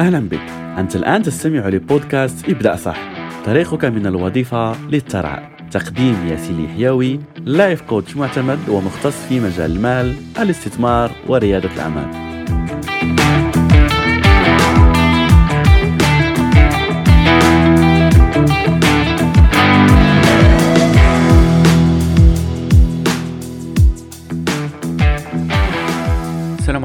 أهلا بك. أنت الآن تستمع لبودكاست ابدأ صح. طريقك من الوظيفة للثراء تقديم ياسين الحيوي لايف كوتش معتمد ومختص في مجال المال الاستثمار وريادة الأعمال.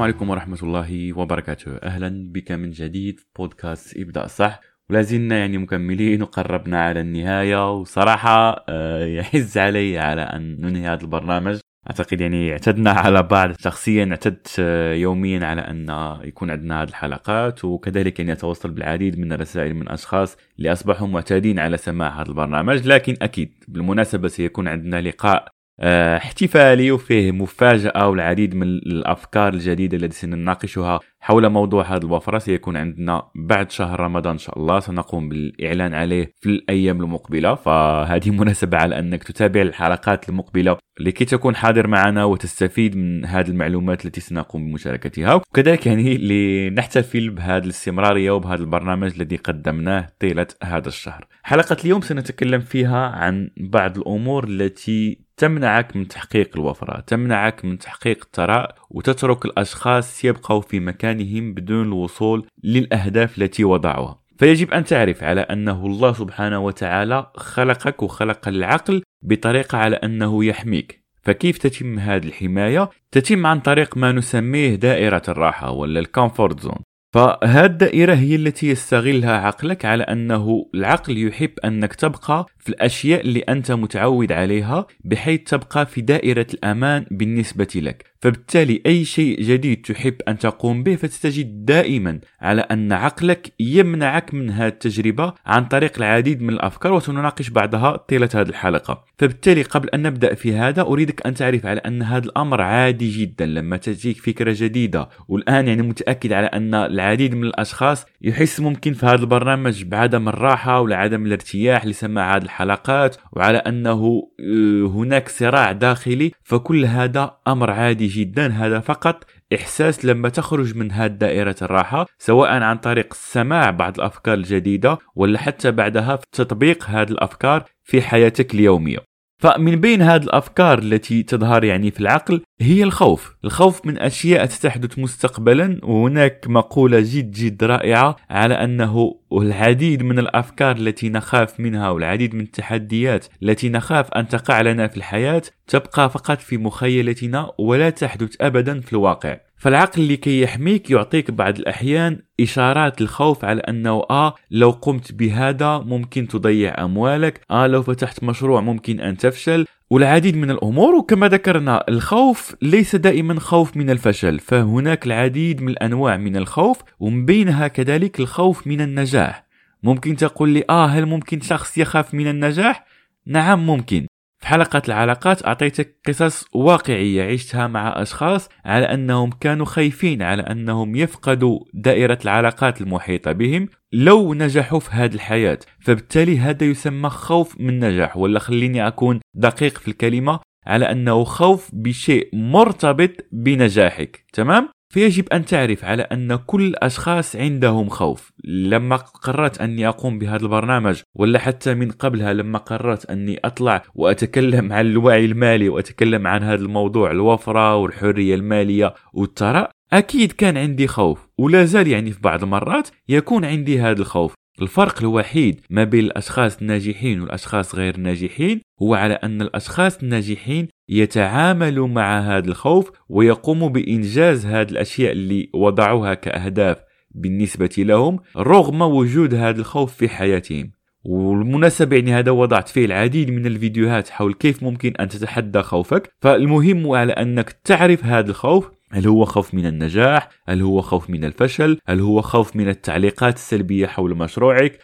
عليكم ورحمة الله وبركاته. أهلا بك من جديد. في بودكاست ابدأ صح. ولا زلنا يعني مكملين وقربنا على النهاية. وصراحة آه، يحز علي على أن ننهي هذا البرنامج. أعتقد يعني اعتدنا على بعض. شخصيا اعتدت آه، يوميا على أن يكون عندنا هذه الحلقات. وكذلك يعني أتوصل بالعديد من الرسائل من أشخاص اللي أصبحوا معتادين على سماع هذا البرنامج. لكن أكيد بالمناسبة سيكون عندنا لقاء احتفالي وفيه مفاجأة والعديد من الأفكار الجديدة التي سنناقشها حول موضوع هذه الوفرة. سيكون عندنا بعد شهر رمضان إن شاء الله سنقوم بالإعلان عليه في الأيام المقبلة. فهذه مناسبة على أنك تتابع الحلقات المقبلة لكي تكون حاضر معنا وتستفيد من هذه المعلومات التي سنقوم بمشاركتها. وكذلك يعني لنحتفل بهذه الاستمرارية وبهذا البرنامج الذي قدمناه طيلة هذا الشهر. حلقة اليوم سنتكلم فيها عن بعض الأمور التي تمنعك من تحقيق الوفرة تمنعك من تحقيق الثراء وتترك الأشخاص يبقوا في مكانهم بدون الوصول للأهداف التي وضعوها. فيجب أن تعرف على أنه الله سبحانه وتعالى خلقك وخلق العقل بطريقة على أنه يحميك. فكيف تتم هذه الحماية؟ تتم عن طريق ما نسميه دائرة الراحة ولا ال comfort zone. فهذه الدائرة هي التي يستغلها عقلك على أنه العقل يحب أنك تبقى في الأشياء اللي أنت متعود عليها بحيث تبقى في دائرة الأمان بالنسبة لك. فبالتالي أي شيء جديد تحب أن تقوم به فتجد دائما على أن عقلك يمنعك من هذه التجربة عن طريق العديد من الأفكار وسنناقش بعضها طيلة هذه الحلقة. فبالتالي قبل أن نبدأ في هذا أريدك أن تعرف على أن هذا الأمر عادي جدا. لما تجيك فكرة جديدة والآن يعني متأكد على أن العديد من الأشخاص يحس ممكن في هذا البرنامج بعدم الراحة ولا عدم الارتياح لسماع هذه الحلقات وعلى أنه آه، هناك صراع داخلي فكل هذا أمر عادي جدا هذا فقط إحساس لما تخرج من هذه دائرة الراحة سواء عن طريق سماع بعض الأفكار الجديدة ولا حتى بعدها في تطبيق هذه الأفكار في حياتك اليومية. فمن بين هذه الأفكار التي تظهر يعني في العقل هي الخوف، الخوف من أشياء ستحدث مستقبلا وهناك مقولة جد جد رائعة على أنه العديد من الأفكار التي نخاف منها والعديد من التحديات التي نخاف أن تقع لنا في الحياة تبقى فقط في مخيلتنا ولا تحدث ابدا في الواقع. فالعقل لكي يحميك يعطيك بعض الأحيان إشارات الخوف على أنه آه لو قمت بهذا ممكن تضيع أموالك آه لو فتحت مشروع ممكن أن تفشل والعديد من الأمور وكما ذكرنا الخوف ليس دائما خوف من الفشل فهناك العديد من الأنواع من الخوف ومن بينها كذلك الخوف من النجاح ممكن تقول لي آه هل ممكن شخص يخاف من النجاح؟ نعم ممكن في حلقة العلاقات أعطيتك قصص واقعية عشتها مع أشخاص على أنهم كانوا خايفين على أنهم يفقدوا دائرة العلاقات المحيطة بهم لو نجحوا في هذه الحياة فبالتالي هذا يسمى خوف من نجاح ولا خليني أكون دقيق في الكلمة على أنه خوف بشيء مرتبط بنجاحك تمام؟ فيجب أن تعرف على أن كل الأشخاص عندهم خوف. لما قررت أني أقوم بهذا البرنامج ولا حتى من قبلها لما قررت أني أطلع وأتكلم عن الوعي المالي وأتكلم عن هذا الموضوع الوفرة والحرية المالية والثراء أكيد كان عندي خوف. ولا زال يعني في بعض المرات يكون عندي هذا الخوف. الفرق الوحيد ما بين الأشخاص الناجحين والأشخاص غير الناجحين هو على أن الأشخاص الناجحين يتعاملوا مع هذا الخوف ويقوموا بإنجاز هذه الأشياء اللي وضعوها كأهداف بالنسبة لهم رغم وجود هذا الخوف في حياتهم. والمناسبة يعني هذا وضعت فيه العديد من الفيديوهات حول كيف ممكن أن تتحدى خوفك. فالمهم على أنك تعرف هذا الخوف هل هو خوف من النجاح؟ هل هو خوف من الفشل؟ هل هو خوف من التعليقات السلبية حول مشروعك؟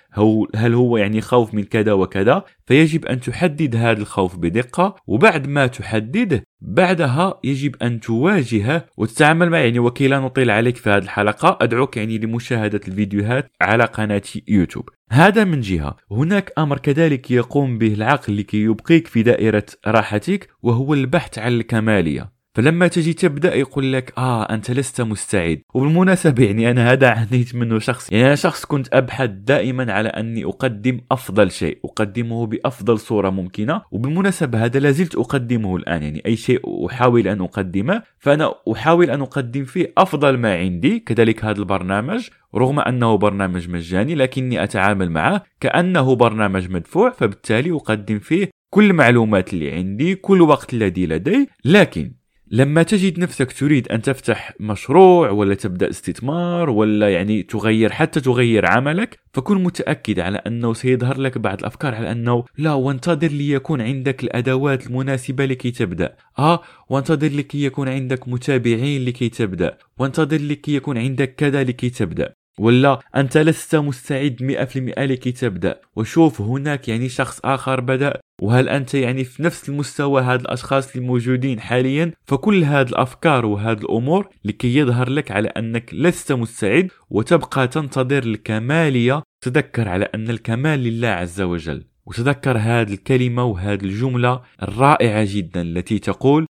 هل هو يعني خوف من كذا وكذا؟ فيجب أن تحدد هذا الخوف بدقة وبعد ما تحدده بعدها يجب أن تواجهه وتتعامل معه يعني وكي نطيل عليك في هذه الحلقة أدعوك يعني لمشاهدة الفيديوهات على قناة يوتيوب هذا من جهة هناك أمر كذلك يقوم به العقل لكي يبقيك في دائرة راحتك وهو البحث عن الكمالية فلما تجي تبدأ يقول لك آه أنت لست مستعد. وبالمناسبة يعني أنا هذا عانيت منه شخص. يعني أنا شخص كنت أبحث دائما على أني أقدم أفضل شيء أقدمه بأفضل صورة ممكنة. وبالمناسبة هذا لازلت أقدمه الآن يعني أي شيء أحاول أن أقدمه فأنا أحاول أن أقدم فيه أفضل ما عندي. كذلك هذا البرنامج رغم أنه برنامج مجاني لكني أتعامل معه كأنه برنامج مدفوع. فبالتالي أقدم فيه كل المعلومات اللي عندي كل وقت الذي لدي. لكن لما تجد نفسك تريد أن تفتح مشروع ولا تبدأ استثمار ولا يعني تغير حتى تغير عملك فكن متأكد على أنه سيظهر لك بعض الأفكار على أنه لا وانتظر ليكون عندك الأدوات المناسبة لكي تبدأ. آه وانتظر لكي يكون عندك متابعين لكي تبدأ. وانتظر لكي يكون عندك كذا لكي تبدأ. ولا أنت لست مستعد 100% لكي تبدأ وشوف هناك يعني شخص آخر بدأ. وهل أنت يعني في نفس المستوى هاد الأشخاص الموجودين حاليا؟ فكل هذه الأفكار وهذه الأمور لكي يظهر لك على أنك لست مستعد وتبقى تنتظر الكمالية. تذكر على أن الكمال لله عز وجل. وتذكر هذه الكلمة وهذه الجملة الرائعة جدا التي تقول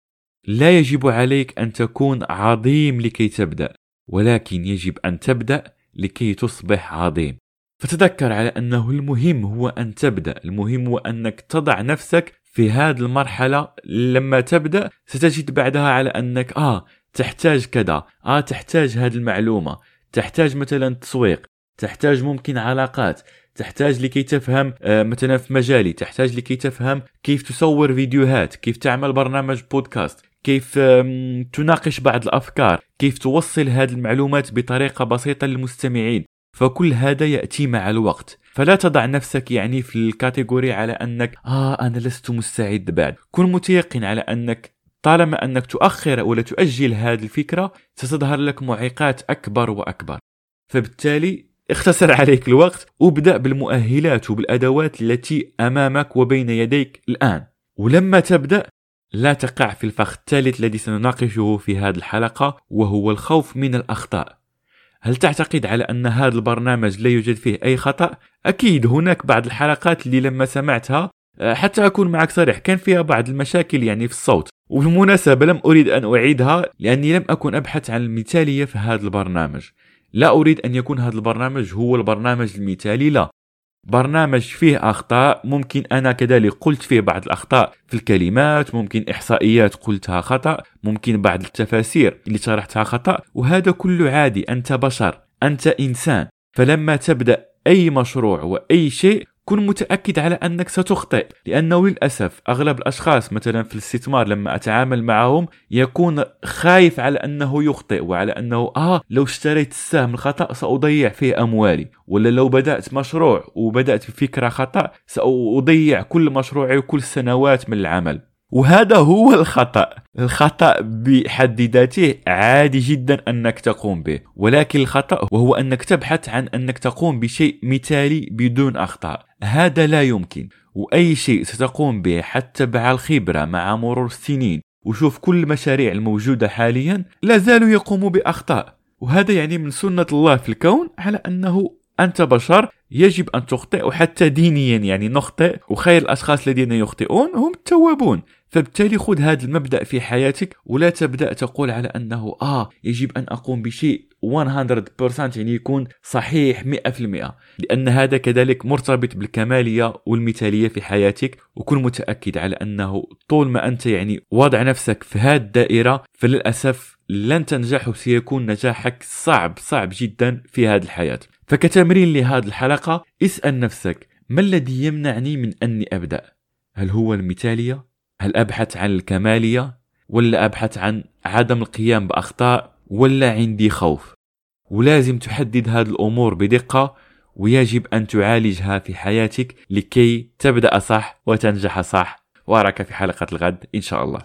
لا يجب عليك أن تكون عظيم لكي تبدأ ولكن يجب أن تبدأ لكي تصبح عظيم. فتذكر على أنه المهم هو أن تبدأ. المهم هو أنك تضع نفسك في هذه المرحلة. لما تبدأ ستجد بعدها على أنك آه تحتاج كذا. آه تحتاج هذه المعلومة. تحتاج مثلا تسويق. تحتاج ممكن علاقات. تحتاج لكي تفهم آه، مثلا في مجالي. تحتاج لكي تفهم كيف تصور فيديوهات كيف تعمل برنامج بودكاست كيف تناقش بعض الأفكار كيف توصل هذه المعلومات بطريقة بسيطة للمستمعين فكل هذا يأتي مع الوقت. فلا تضع نفسك يعني في الكاتيجوري على أنك آه أنا لست مستعد بعد. كن متيقن على أنك طالما أنك تؤخر ولا تؤجل هذه الفكرة ستظهر لك معيقات أكبر وأكبر. فبالتالي اختصر عليك الوقت وابدأ بالمؤهلات وبالأدوات التي أمامك وبين يديك الآن. ولما تبدأ لا تقع في الفخ الثالث الذي سنناقشه في هذه الحلقة وهو الخوف من الأخطاء. هل تعتقد على أن هذا البرنامج لا يوجد فيه أي خطأ؟ أكيد هناك بعض الحلقات اللي لما سمعتها آه، حتى أكون معك صريح كان فيها بعض المشاكل يعني في الصوت. وبالمناسبة لم أريد أن أعيدها لأني لم أكن أبحث عن المثالية في هذا البرنامج. لا أريد أن يكون هذا البرنامج هو البرنامج المثالي لا. برنامج فيه أخطاء ممكن أنا كذلك قلت فيه بعض الأخطاء في الكلمات ممكن إحصائيات قلتها خطأ ممكن بعض التفاسير اللي شرحتها خطأ وهذا كله عادي أنت بشر أنت إنسان. فلما تبدأ أي مشروع وأي شيء كن متأكد على أنك ستخطئ لأنه للأسف أغلب الأشخاص مثلا في الاستثمار لما أتعامل معهم يكون خايف على أنه يخطئ وعلى أنه آه لو اشتريت السهم الخطأ سأضيع فيه أموالي ولا لو بدأت مشروع وبدأت بفكرة خطأ سأضيع كل مشروعي وكل سنوات من العمل. وهذا هو الخطأ. الخطأ بحد ذاته عادي جدا أنك تقوم به. ولكن الخطأ وهو أنك تبحث عن أنك تقوم بشيء مثالي بدون أخطاء. هذا لا يمكن. وأي شيء ستقوم به حتى مع الخبرة مع مرور السنين وشوف كل المشاريع الموجودة حاليا لا زالوا يقوموا بأخطاء. وهذا يعني من سنة الله في الكون على أنه أنت بشر يجب أن تخطئ وحتى دينيا يعني نخطئ وخير الأشخاص الذين يخطئون هم التوابون فبالتالي خذ هذا المبدأ في حياتك ولا تبدأ تقول على أنه آه يجب أن أقوم بشيء 100% يعني يكون صحيح 100% لأن هذا كذلك مرتبط بالكمالية والمثالية في حياتك وكن متأكد على أنه طول ما أنت يعني واضع نفسك في هذه الدائرة فللأسف لن تنجح وسيكون نجاحك صعب صعب جدا في هذه الحياة. فكتمرين لهذه الحلقة اسأل نفسك ما الذي يمنعني من أني أبدأ؟ هل هو المثالية؟ هل أبحث عن الكمالية؟ ولا أبحث عن عدم القيام بأخطاء؟ ولا عندي خوف؟ ولازم تحدد هذه الأمور بدقة ويجب أن تعالجها في حياتك لكي تبدأ صح وتنجح صح وأراك في حلقة الغد إن شاء الله